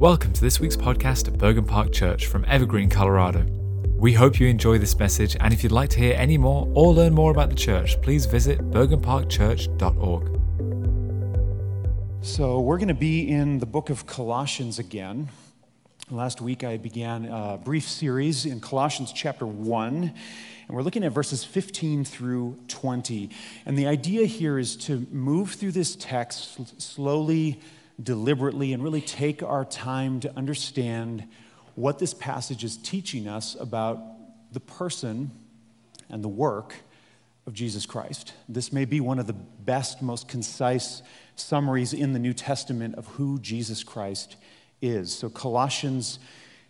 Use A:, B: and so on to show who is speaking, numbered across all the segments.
A: Welcome to this week's podcast at Bergen Park Church from Evergreen, Colorado. We hope you enjoy this message, and if you'd like to hear any more or learn more about the church, please visit bergenparkchurch.org.
B: So, we're going to be in the book of Colossians again. Last week, I began a brief series in Colossians chapter 1, and we're looking at verses 15 through 20. And the idea here is to move through this text slowly deliberately and really take our time to understand what this passage is teaching us about the person and the work of Jesus Christ. This may be one of the best, most concise summaries in the New Testament of who Jesus Christ is. So, Colossians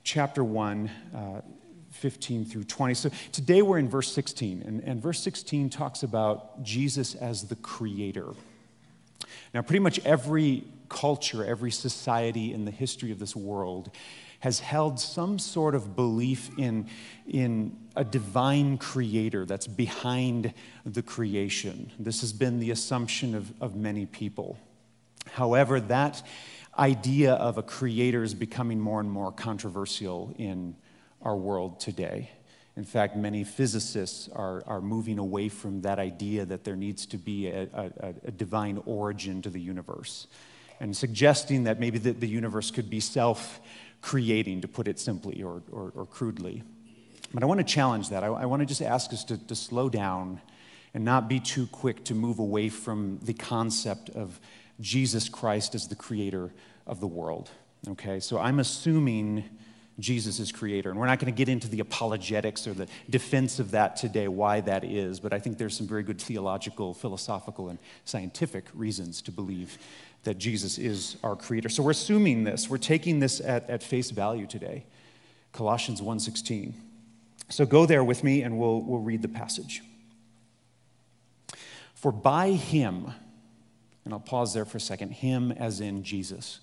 B: chapter 1. Uh, 15 through 20. So today we're in verse 16, and, and verse 16 talks about Jesus as the creator. Now, pretty much every culture, every society in the history of this world has held some sort of belief in, in a divine creator that's behind the creation. This has been the assumption of, of many people. However, that idea of a creator is becoming more and more controversial in our world today. In fact, many physicists are, are moving away from that idea that there needs to be a, a, a divine origin to the universe and suggesting that maybe the, the universe could be self creating, to put it simply or, or, or, crudely. But I want to challenge that. I, I want to just ask us to, to slow down and not be too quick to move away from the concept of Jesus Christ as the creator of the world. Okay, so I'm assuming Jesus is creator. And we're not going to get into the apologetics or the defense of that today, why that is, but I think there's some very good theological, philosophical, and scientific reasons to believe that Jesus is our creator. So we're assuming this. We're taking this at, at face value today. Colossians 1:16. So go there with me and we'll, we'll read the passage. For by him, and I'll pause there for a second, him as in Jesus,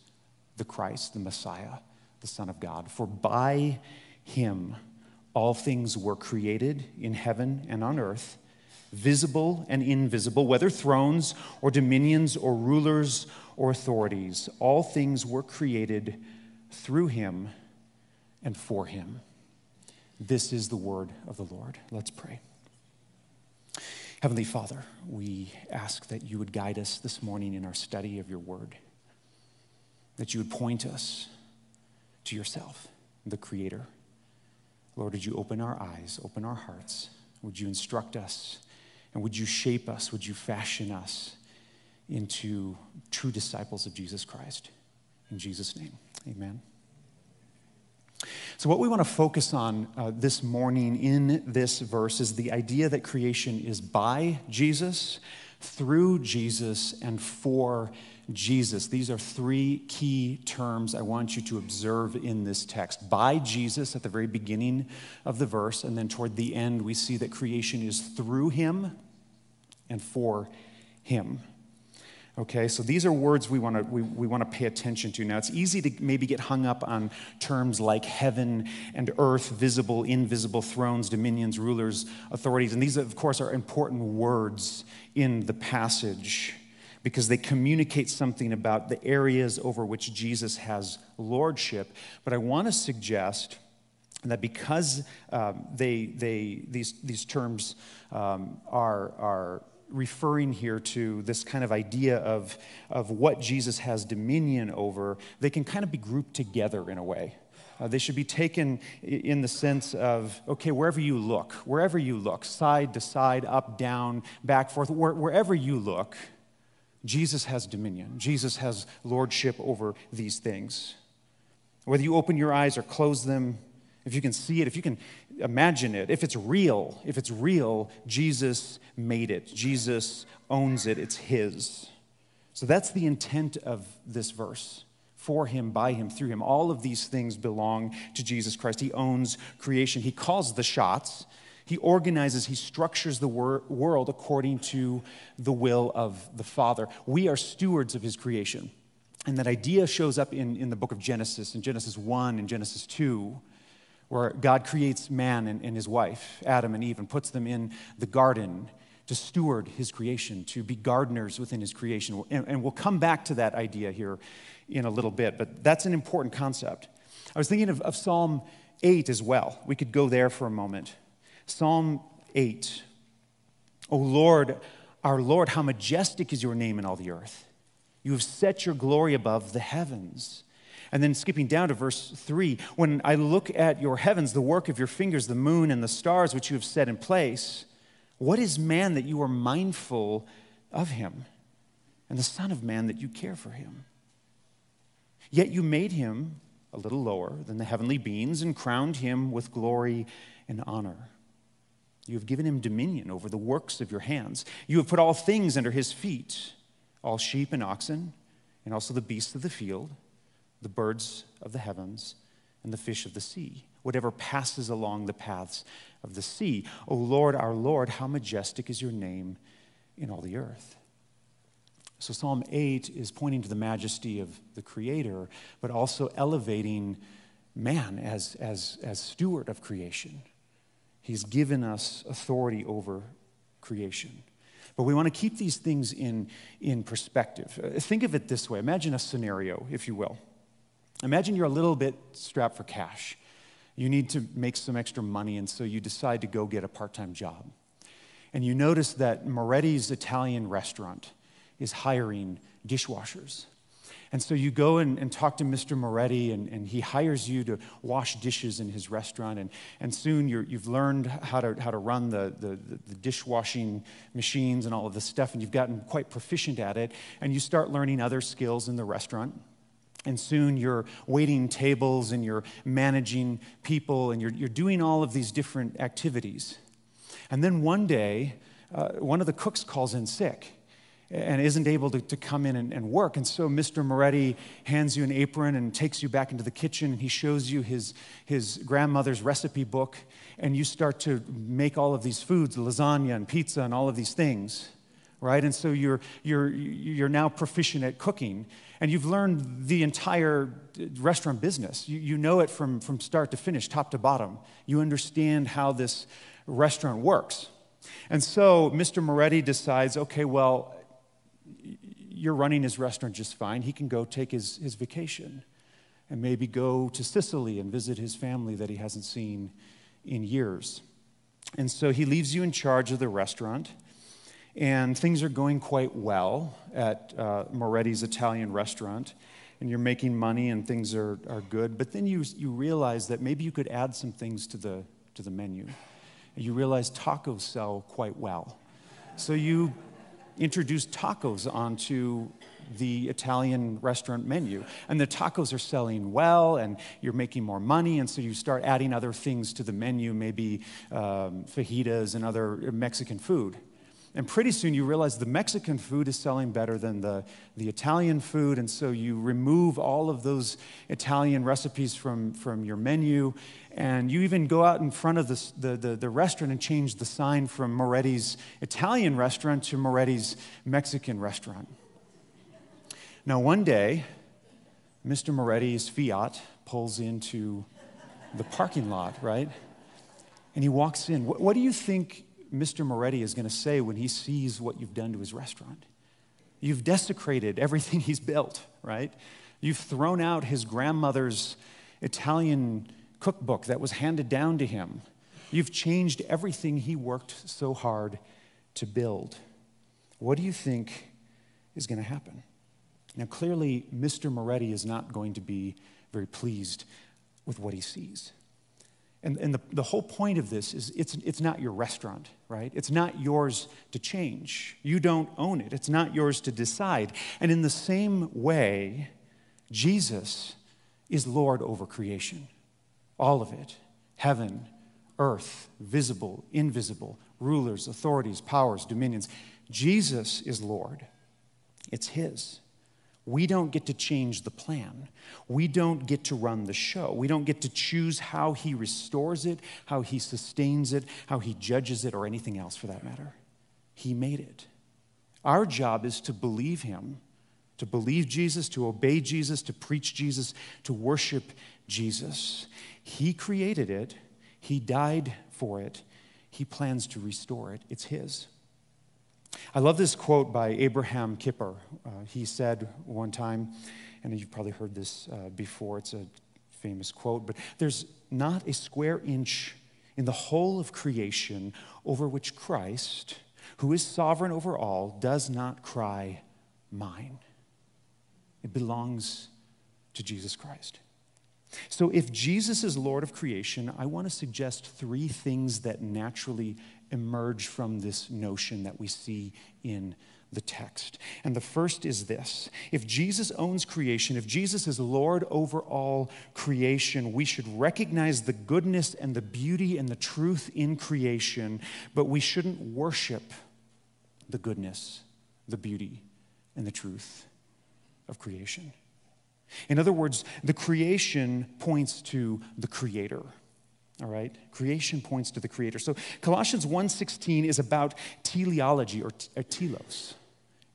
B: the Christ, the Messiah, the Son of God. For by him all things were created in heaven and on earth visible and invisible, whether thrones or dominions or rulers or authorities. All things were created through him and for him. This is the word of the Lord. Let's pray. Heavenly Father, we ask that you would guide us this morning in our study of your word, that you would point us to yourself, the Creator. Lord, would you open our eyes, open our hearts? Would you instruct us and would you shape us? Would you fashion us into true disciples of Jesus Christ? In Jesus' name, amen. So, what we want to focus on uh, this morning in this verse is the idea that creation is by Jesus, through Jesus, and for Jesus. These are three key terms I want you to observe in this text. By Jesus at the very beginning of the verse, and then toward the end, we see that creation is through him and for him. Okay, so these are words we want to we, we want to pay attention to. Now, it's easy to maybe get hung up on terms like heaven and earth, visible, invisible, thrones, dominions, rulers, authorities, and these, of course, are important words in the passage because they communicate something about the areas over which Jesus has lordship. But I want to suggest that because um, they, they, these, these terms um, are, are referring here to this kind of idea of, of what Jesus has dominion over, they can kind of be grouped together in a way. Uh, they should be taken in the sense of, okay, wherever you look, wherever you look, side to side, up, down, back, forth, where, wherever you look, Jesus has dominion. Jesus has lordship over these things. Whether you open your eyes or close them, if you can see it, if you can imagine it, if it's real, if it's real, Jesus made it. Jesus owns it, it's His. So that's the intent of this verse. For him, by him, through him. All of these things belong to Jesus Christ. He owns creation. He calls the shots. He organizes, he structures the wor- world according to the will of the Father. We are stewards of his creation. And that idea shows up in, in the book of Genesis, in Genesis 1 and Genesis 2 where God creates man and, and, his wife, Adam and Eve, and puts them in the garden to steward his creation, to be gardeners within his creation. And, and, we'll come back to that idea here in a little bit, but that's an important concept. I was thinking of, of Psalm 8 as well. We could go there for a moment. Psalm 8. O Lord, our Lord, how majestic is your name in all the earth. You have set your glory above the heavens. And then skipping down to verse 3 when I look at your heavens, the work of your fingers, the moon and the stars which you have set in place, what is man that you are mindful of him, and the Son of Man that you care for him? Yet you made him a little lower than the heavenly beings and crowned him with glory and honor. You have given him dominion over the works of your hands. You have put all things under his feet all sheep and oxen, and also the beasts of the field, the birds of the heavens, and the fish of the sea, whatever passes along the paths of the sea. O Lord, our Lord, how majestic is your name in all the earth. So, Psalm 8 is pointing to the majesty of the Creator, but also elevating man as, as, as steward of creation. He's given us authority over creation. But we want to keep these things in, in perspective. Uh, think of it this way imagine a scenario, if you will. Imagine you're a little bit strapped for cash. You need to make some extra money, and so you decide to go get a part time job. And you notice that Moretti's Italian restaurant is hiring dishwashers. And so you go and, and talk to Mr. Moretti, and, and, he hires you to wash dishes in his restaurant. And, and soon you have learned how to, how to run the, the, the dishwashing machines and all of this stuff, and you've gotten quite proficient at it. And you start learning other skills in the restaurant. And soon you're waiting tables and you're managing people and you're, you're doing all of these different activities. And then one day, uh, one of the cooks calls in sick and isn't able to, to come in and, and, work. And so Mr. Moretti hands you an apron and takes you back into the kitchen and he shows you his, his grandmother's recipe book. And you start to make all of these foods lasagna and pizza and all of these things, right? And so you're, you're, you're now proficient at cooking. And you've learned the entire uh, restaurant business. You, you know it from, from start to finish, top to bottom. You understand how this restaurant works. And so Mr. Moretti decides okay, well, you're running his restaurant just fine. He can go take his, his vacation and maybe go to Sicily and visit his family that he hasn't seen in years. And so he leaves you in charge of the restaurant, and things are going quite well at uh, Moretti's Italian restaurant, and you're making money and things are, are good. But then you, you realize that maybe you could add some things to the, to the menu. And you realize tacos sell quite well. So you introduced tacos onto the Italian restaurant menu. And the tacos are selling well, and you're making more money, and so you start adding other things to the menu, maybe um, fajitas and other Mexican food. And pretty soon you realize the Mexican food is selling better than the, the Italian food. And so you remove all of those Italian recipes from, from your menu. And you even go out in front of the, the, the, the restaurant and change the sign from Moretti's Italian restaurant to Moretti's Mexican restaurant. Now, one day, Mr. Moretti's Fiat pulls into the parking lot, right? And he walks in. What, what do you think Mr. Moretti is going to say when he sees what you've done to his restaurant. You've desecrated everything he's built, right? You've thrown out his grandmother's Italian cookbook that was handed down to him. You've changed everything he worked so hard to build. What do you think is going to happen? Now, clearly, Mr. Moretti is not going to be very pleased with what he sees. And, and the, the whole point of this is it's, it's not your restaurant, right? It's not yours to change. You don't own it, it's not yours to decide. And in the same way, Jesus is Lord over creation, all of it heaven, earth, visible, invisible, rulers, authorities, powers, dominions. Jesus is Lord, it's His. We don't get to change the plan. We don't get to run the show. We don't get to choose how he restores it, how he sustains it, how he judges it, or anything else for that matter. He made it. Our job is to believe him, to believe Jesus, to obey Jesus, to preach Jesus, to worship Jesus. He created it, he died for it, he plans to restore it. It's his. I love this quote by Abraham Kuyper. Uh, he said one time, and you've probably heard this uh, before, it's a famous quote, but there's not a square inch in the whole of creation over which Christ, who is sovereign over all, does not cry, Mine. It belongs to Jesus Christ. So, if Jesus is Lord of creation, I want to suggest three things that naturally emerge from this notion that we see in the text. And the first is this if Jesus owns creation, if Jesus is Lord over all creation, we should recognize the goodness and the beauty and the truth in creation, but we shouldn't worship the goodness, the beauty, and the truth of creation. In other words, the creation points to the creator. All right? Creation points to the creator. So Colossians 1:16 is about teleology or, or telos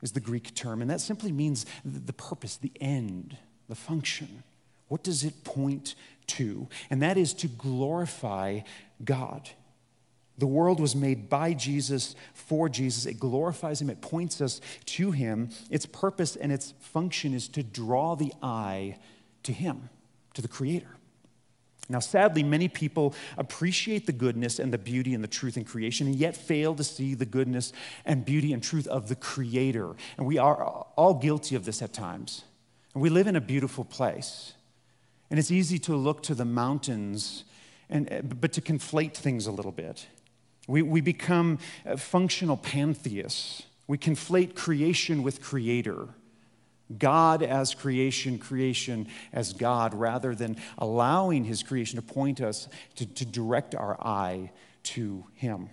B: is the Greek term, and that simply means the purpose, the end, the function. What does it point to? And that is to glorify God. The world was made by Jesus, for Jesus. It glorifies Him, it points us to Him. Its purpose and its function is to draw the eye to Him, to the Creator. Now, sadly, many people appreciate the goodness and the beauty and the truth in creation and yet fail to see the goodness and beauty and truth of the Creator. And we are all guilty of this at times. And we live in a beautiful place. And it's easy to look to the mountains, and, eh, but to conflate things a little bit. We, we become eh, functional pantheists. We conflate creation with creator. God as creation, creation as God, rather than allowing His creation to point us, to, to direct our eye to Him.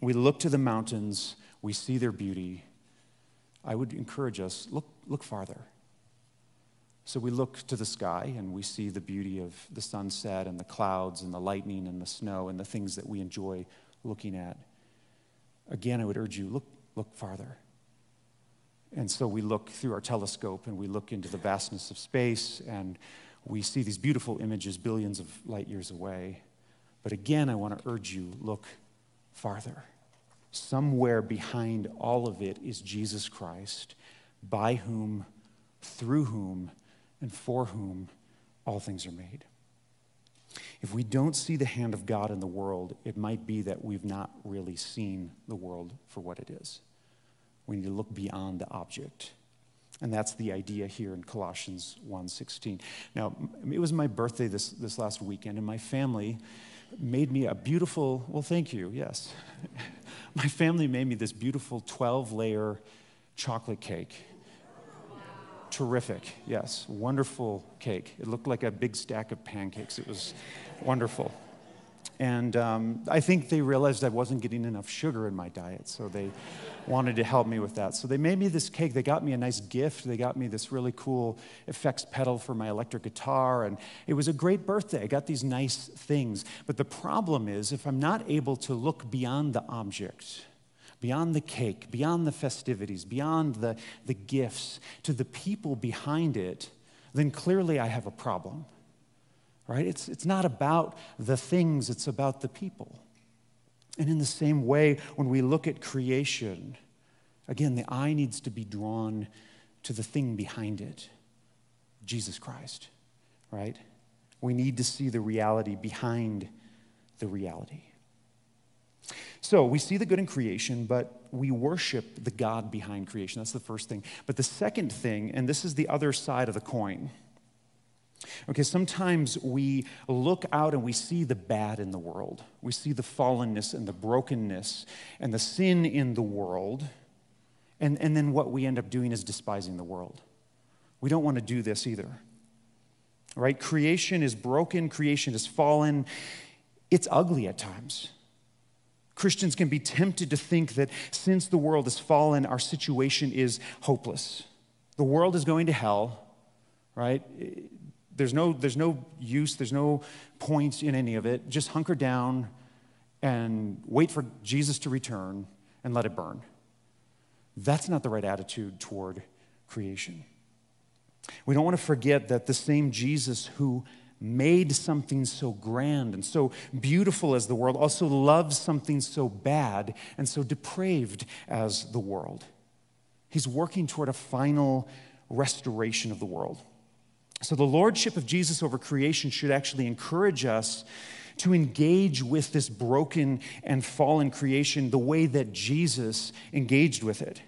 B: We look to the mountains, we see their beauty. I would encourage us look, look farther. So we look to the sky and we see the beauty of the sunset and the clouds and the lightning and the snow and the things that we enjoy looking at. Again, I would urge you look, look farther. And so we look through our telescope and we look into the vastness of space and we see these beautiful images billions of light years away. But again, I want to urge you look farther. Somewhere behind all of it is Jesus Christ, by whom, through whom, and for whom all things are made. If we don't see the hand of God in the world, it might be that we've not really seen the world for what it is. We need to look beyond the object. And that's the idea here in Colossians 1:16. Now, it was my birthday this, this last weekend, and my family made me a beautiful, well, thank you, yes. my family made me this beautiful 12-layer chocolate cake. Terrific, yes. Wonderful cake. It looked like a big stack of pancakes. It was wonderful. And um, I think they realized I wasn't getting enough sugar in my diet, so they wanted to help me with that. So they made me this cake. They got me a nice gift. They got me this really cool effects pedal for my electric guitar. And it was a great birthday. I got these nice things. But the problem is, if I'm not able to look beyond the object, beyond the cake, beyond the festivities, beyond the, the gifts, to the people behind it, then clearly I have a problem. Right? It's, it's not about the things, it's about the people. And in the same way, when we look at creation, again, the eye needs to be drawn to the thing behind it Jesus Christ, right? We need to see the reality behind the reality. So we see the good in creation, but we worship the God behind creation. That's the first thing. But the second thing, and this is the other side of the coin, Okay, sometimes we look out and we see the bad in the world. We see the fallenness and the brokenness and the sin in the world. And, and then what we end up doing is despising the world. We don't want to do this either. Right? Creation is broken, creation is fallen. It's ugly at times. Christians can be tempted to think that since the world has fallen, our situation is hopeless. The world is going to hell, right? There's no, there's no use, there's no point in any of it. Just hunker down and wait for Jesus to return and let it burn. That's not the right attitude toward creation. We don't want to forget that the same Jesus who made something so grand and so beautiful as the world, also loves something so bad and so depraved as the world. He's working toward a final restoration of the world. So, the lordship of Jesus over creation should actually encourage us to engage with this broken and fallen creation the way that Jesus engaged with it.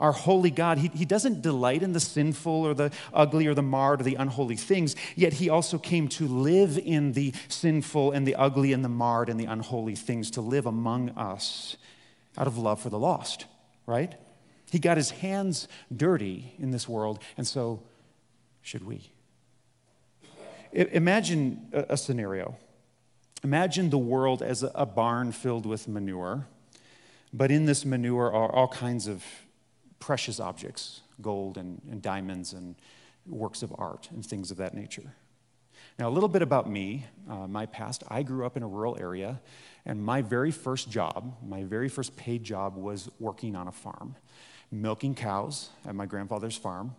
B: Our holy God, he, he doesn't delight in the sinful or the ugly or the marred or the unholy things, yet He also came to live in the sinful and the ugly and the marred and the unholy things, to live among us out of love for the lost, right? He got His hands dirty in this world, and so should we. Imagine a scenario. Imagine the world as a barn filled with manure, but in this manure are all kinds of precious objects gold and, and diamonds and works of art and things of that nature. Now, a little bit about me, uh, my past. I grew up in a rural area, and my very first job, my very first paid job, was working on a farm, milking cows at my grandfather's farm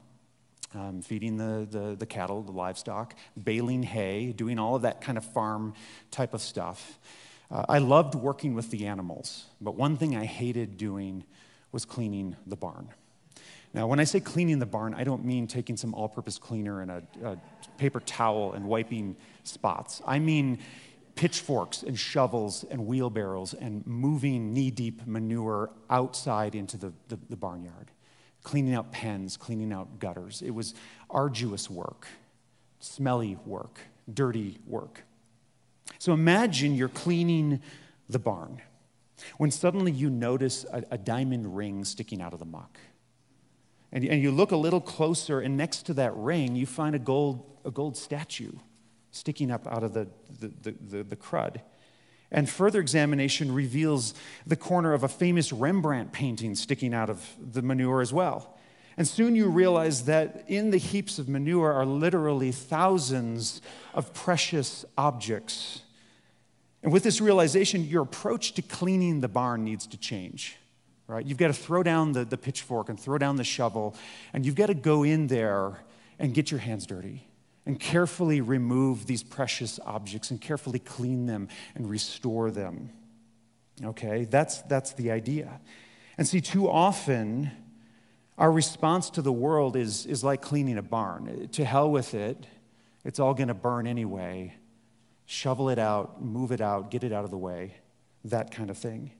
B: um, feeding the, the, the, cattle, the livestock, baling hay, doing all of that kind of farm type of stuff. Uh, I loved working with the animals, but one thing I hated doing was cleaning the barn. Now, when I say cleaning the barn, I don't mean taking some all purpose cleaner and a, a paper towel and wiping spots. I mean pitchforks and shovels and wheelbarrows and moving knee deep manure outside into the, the, the barnyard cleaning out pens, cleaning out gutters. It was arduous work, smelly work, dirty work. So imagine you're cleaning the barn when suddenly you notice a, a diamond ring sticking out of the muck. And, and you look a little closer, and next to that ring, you find a gold, a gold statue sticking up out of the, the, the, the, the crud. And further examination reveals the corner of a famous Rembrandt painting sticking out of the manure as well. And soon you realize that in the heaps of manure are literally thousands of precious objects. And with this realization, your approach to cleaning the barn needs to change. Right? You've got to throw down the, the pitchfork and throw down the shovel, and you've got to go in there and get your hands dirty and carefully remove these precious objects and carefully clean them and restore them. Okay, that's, that's the idea. And see, too often, our response to the world is, is like cleaning a barn. To hell with it, it's all going to burn anyway. Shovel it out, move it out, get it out of the way, that kind of thing.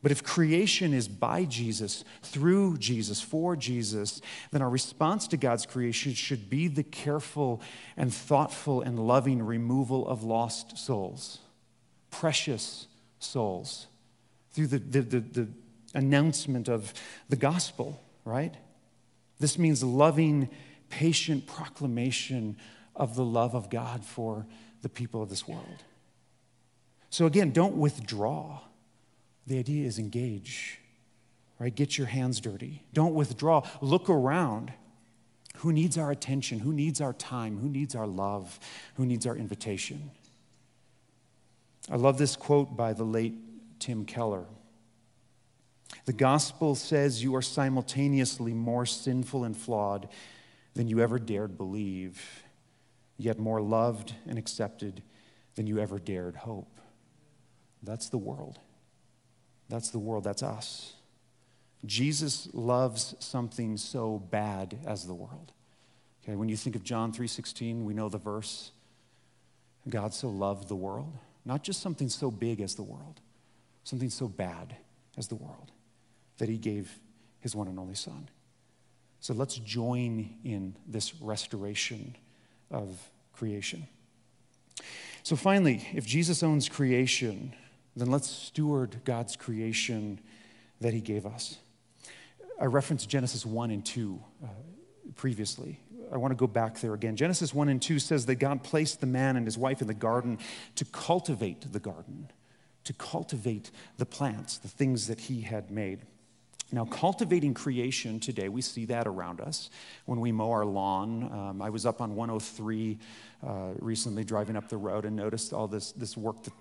B: But if creation is by Jesus, through Jesus, for Jesus, then our response to God's creation should be the careful and thoughtful and loving removal of lost souls, precious souls, through the, the, the, the announcement of the gospel, right? This means loving, patient proclamation of the love of God for the people of this world. So again, don't withdraw the idea is engage, right? Get your hands dirty. Don't withdraw. Look around. Who needs our attention? Who needs our time? Who needs our love? Who needs our invitation? I love this quote by the late Tim Keller. The gospel says you are simultaneously more sinful and flawed than you ever dared believe, yet more loved and accepted than you ever dared hope. That's the world. That's the world, that's us. Jesus loves something so bad as the world. Okay, when you think of John 3:16, we know the verse. God so loved the world, not just something so big as the world, something so bad as the world, that he gave his one and only son. So let's join in this restoration of creation. So finally, if Jesus owns creation, then let's steward God's creation that He gave us. I referenced Genesis 1 and 2 uh, previously. I want to go back there again. Genesis 1 and 2 says that God placed the man and his wife in the garden to cultivate the garden, to cultivate the plants, the things that He had made. Now, cultivating creation today, we see that around us when we mow our lawn. Um, I was up on 103 uh, recently driving up the road and noticed all this, this work that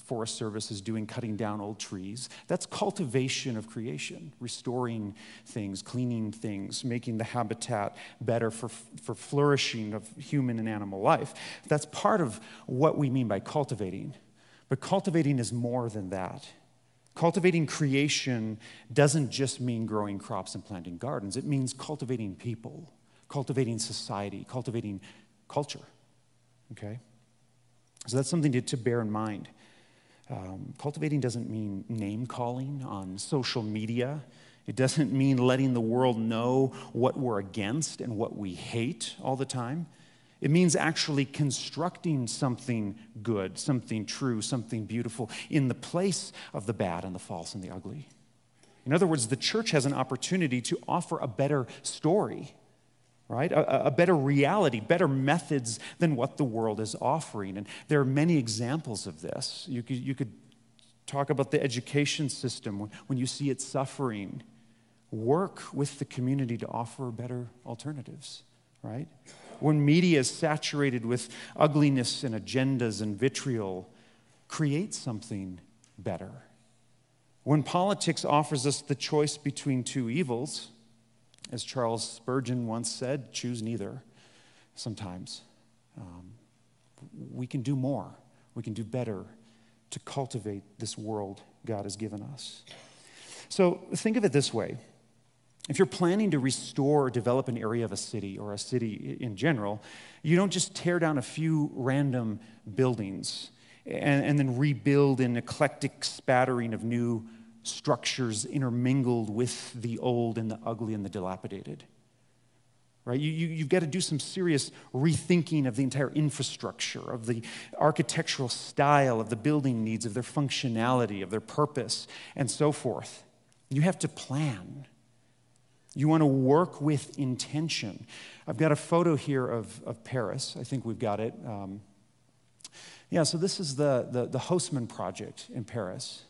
B: Forest Service is doing, cutting down old trees. That's cultivation of creation, restoring things, cleaning things, making the habitat better for, for flourishing of human and animal life. That's part of what we mean by cultivating. But cultivating is more than that. Cultivating creation doesn't just mean growing crops and planting gardens, it means cultivating people, cultivating society, cultivating culture. Okay? So that's something to, to bear in mind. Um, cultivating doesn't mean name calling on social media. It doesn't mean letting the world know what we're against and what we hate all the time. It means actually constructing something good, something true, something beautiful in the place of the bad and the false and the ugly. In other words, the church has an opportunity to offer a better story right? A, a, better reality, better methods than what the world is offering. And there are many examples of this. You could, you could talk about the education system when, when you see it suffering. Work with the community to offer better alternatives, right? When media is saturated with ugliness and agendas and vitriol, create something better. When politics offers us the choice between two evils, as Charles Spurgeon once said, choose neither sometimes. Um, we can do more, we can do better to cultivate this world God has given us. So think of it this way. If you're planning to restore or develop an area of a city or a city in general, you don't just tear down a few random buildings and, and then rebuild an eclectic spattering of new structures intermingled with the old and the ugly and the dilapidated. Right? You, you, you've got to do some serious rethinking of the entire infrastructure, of the architectural style, of the building needs, of their functionality, of their purpose, and so forth. You have to plan. You want to work with intention. I've got a photo here of, of Paris. I think we've got it. Um, yeah, so this is the, the, the Haussmann project in Paris.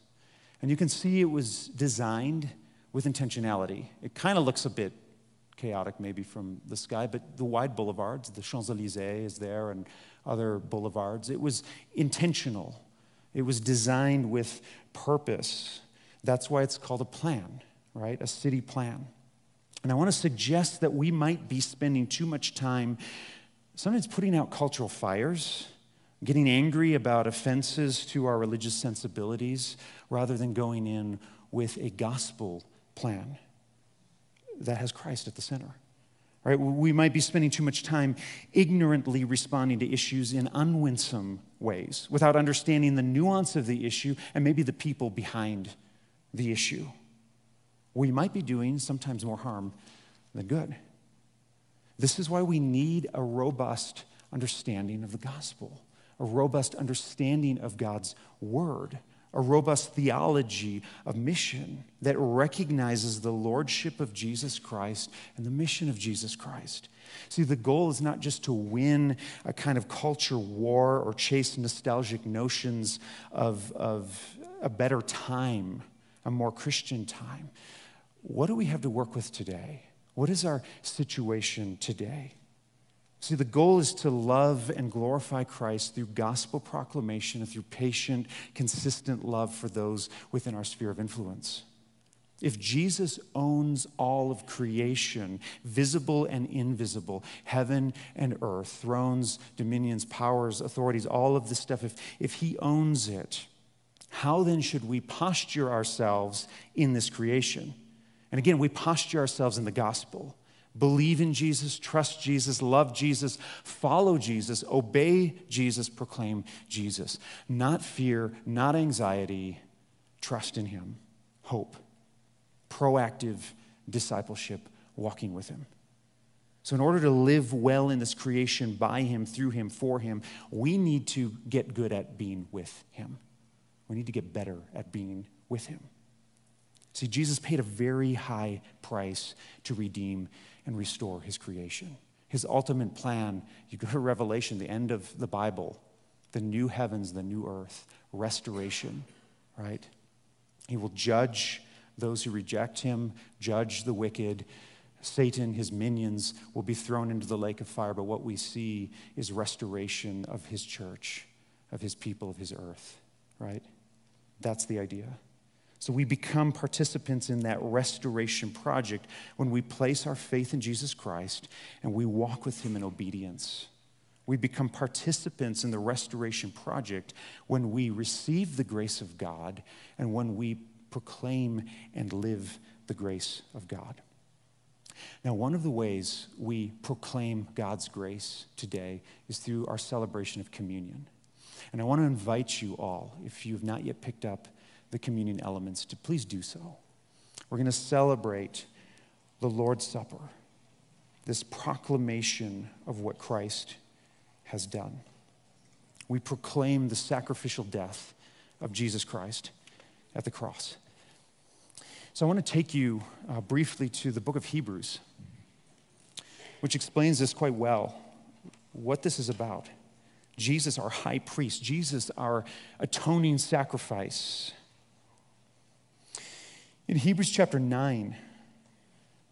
B: And you can see it was designed with intentionality. It kind of looks a bit chaotic maybe from the sky, but the wide boulevards, the Champs Elysees is there and other boulevards, it was intentional. It was designed with purpose. That's why it's called a plan, right? A city plan. And I want to suggest that we might be spending too much time sometimes putting out cultural fires getting angry about offenses to our religious sensibilities rather than going in with a gospel plan that has Christ at the center. Right? We might be spending too much time ignorantly responding to issues in unwinsome ways without understanding the nuance of the issue and maybe the people behind the issue. We might be doing sometimes more harm than good. This is why we need a robust understanding of the gospel a robust understanding of God's word, a robust theology of mission that recognizes the lordship of Jesus Christ and the mission of Jesus Christ. See, the goal is not just to win a kind of culture war or chase nostalgic notions of, of a better time, a more Christian time. What do we have to work with today? What is our situation today? See, the goal is to love and glorify Christ through gospel proclamation and through patient, consistent love for those within our sphere of influence. If Jesus owns all of creation, visible and invisible, heaven and earth, thrones, dominions, powers, authorities, all of this stuff, if, if he owns it, how then should we posture ourselves in this creation? And again, we posture ourselves in the gospel. Believe in Jesus, trust Jesus, love Jesus, follow Jesus, obey Jesus, proclaim Jesus. Not fear, not anxiety, trust in Him, hope, proactive discipleship, walking with Him. So, in order to live well in this creation by Him, through Him, for Him, we need to get good at being with Him. We need to get better at being with Him. See, Jesus paid a very high price to redeem and restore his creation. His ultimate plan, you go to Revelation, the end of the Bible, the new heavens, the new earth, restoration, right? He will judge those who reject him, judge the wicked. Satan, his minions, will be thrown into the lake of fire. But what we see is restoration of his church, of his people, of his earth. right? That's the idea. So we become participants in that restoration project when we place our faith in Jesus Christ and we walk with Him in obedience. We become participants in the restoration project when we receive the grace of God and when we proclaim and live the grace of God. Now, one of the ways we proclaim God's grace today is through our celebration of communion. And I want to invite you all, if you have not yet picked up the communion elements, to please do so. We're going to celebrate the Lord's Supper, this proclamation of what Christ has done. We proclaim the sacrificial death of Jesus Christ at the cross. So I want to take you uh, briefly to the book of Hebrews, which explains this quite well what this is about. Jesus, our high priest, Jesus, our atoning sacrifice. In Hebrews chapter 9,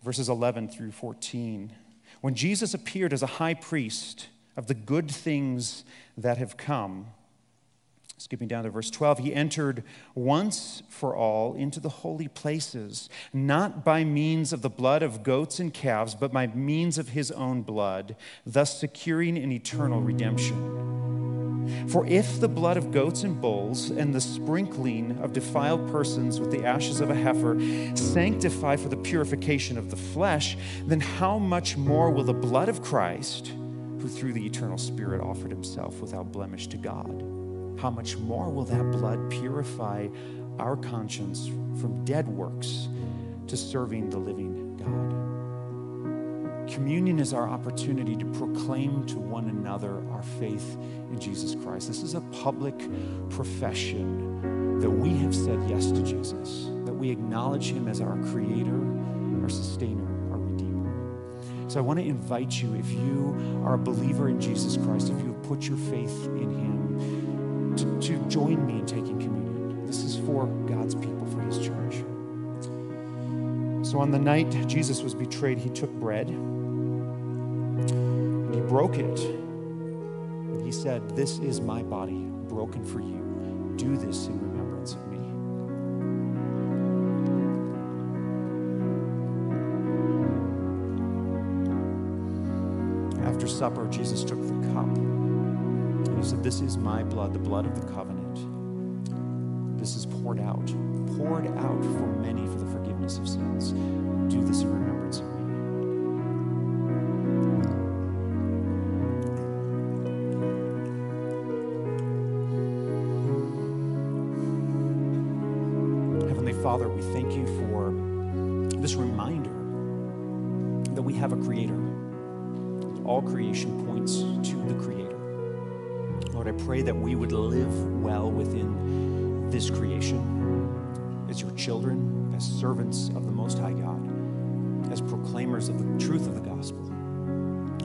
B: verses 11 through 14, when Jesus appeared as a high priest of the good things that have come, Skipping down to verse 12, he entered once for all into the holy places, not by means of the blood of goats and calves, but by means of his own blood, thus securing an eternal redemption. For if the blood of goats and bulls and the sprinkling of defiled persons with the ashes of a heifer sanctify for the purification of the flesh, then how much more will the blood of Christ, who through the eternal Spirit offered himself without blemish to God, how much more will that blood purify our conscience from dead works to serving the living God? Communion is our opportunity to proclaim to one another our faith in Jesus Christ. This is a public profession that we have said yes to Jesus, that we acknowledge him as our creator, our sustainer, our redeemer. So I want to invite you, if you are a believer in Jesus Christ, if you have put your faith in him, to, to join me in taking communion. This is for God's people, for his church. So on the night Jesus was betrayed, he took bread and he broke it. And he said, This is my body broken for you. Do this in remembrance of me. After supper, Jesus took the cup. And he said, This is my blood, the blood of the covenant. This is poured out, poured out for many for forgiveness of sins. Do this in remembrance of me. Heavenly Father, we thank you for this reminder that we have a creator. All creation points to the creator. Lord, I pray that we would live well within this creation as your children, as servants of the Most High God, as proclaimers of the truth of the gospel.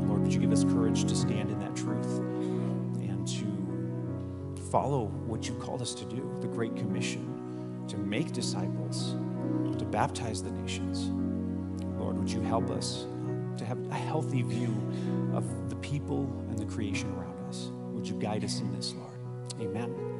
B: Lord, would you give us courage to stand in that truth and to follow what you called us to do, the Great Commission, to make disciples, to baptize the nations. Lord, would you help us to have a healthy view of the people and the creation around us? Would you guide us in this, Lord? Amen.